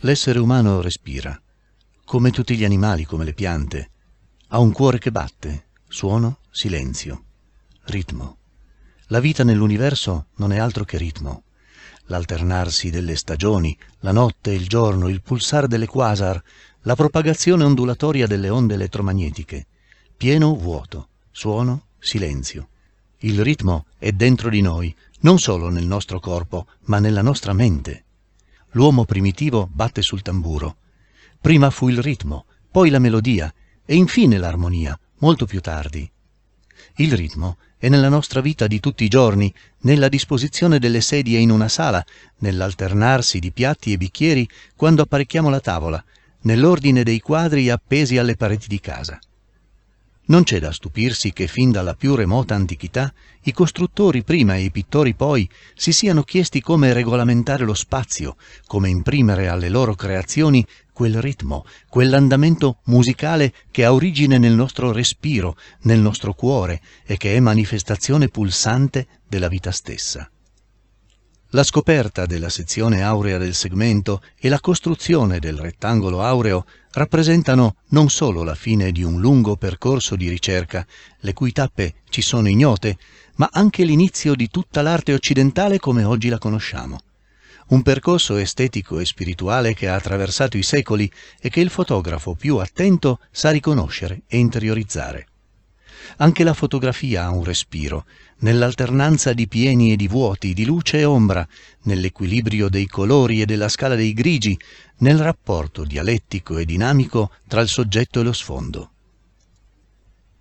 L'essere umano respira, come tutti gli animali, come le piante. Ha un cuore che batte, suono, silenzio, ritmo. La vita nell'universo non è altro che ritmo. L'alternarsi delle stagioni, la notte il giorno, il pulsare delle quasar, la propagazione ondulatoria delle onde elettromagnetiche. Pieno vuoto, suono, silenzio. Il ritmo è dentro di noi, non solo nel nostro corpo, ma nella nostra mente. L'uomo primitivo batte sul tamburo. Prima fu il ritmo, poi la melodia e infine l'armonia, molto più tardi. Il ritmo è nella nostra vita di tutti i giorni, nella disposizione delle sedie in una sala, nell'alternarsi di piatti e bicchieri quando apparecchiamo la tavola, nell'ordine dei quadri appesi alle pareti di casa. Non c'è da stupirsi che fin dalla più remota antichità i costruttori prima e i pittori poi si siano chiesti come regolamentare lo spazio, come imprimere alle loro creazioni quel ritmo, quell'andamento musicale che ha origine nel nostro respiro, nel nostro cuore e che è manifestazione pulsante della vita stessa. La scoperta della sezione aurea del segmento e la costruzione del rettangolo aureo rappresentano non solo la fine di un lungo percorso di ricerca, le cui tappe ci sono ignote, ma anche l'inizio di tutta l'arte occidentale come oggi la conosciamo. Un percorso estetico e spirituale che ha attraversato i secoli e che il fotografo più attento sa riconoscere e interiorizzare. Anche la fotografia ha un respiro, nell'alternanza di pieni e di vuoti, di luce e ombra, nell'equilibrio dei colori e della scala dei grigi, nel rapporto dialettico e dinamico tra il soggetto e lo sfondo.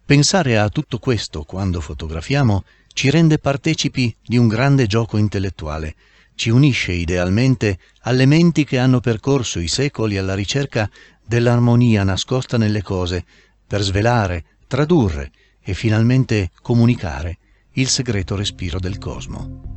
Pensare a tutto questo quando fotografiamo ci rende partecipi di un grande gioco intellettuale, ci unisce idealmente alle menti che hanno percorso i secoli alla ricerca dell'armonia nascosta nelle cose, per svelare, tradurre e finalmente comunicare il segreto respiro del cosmo.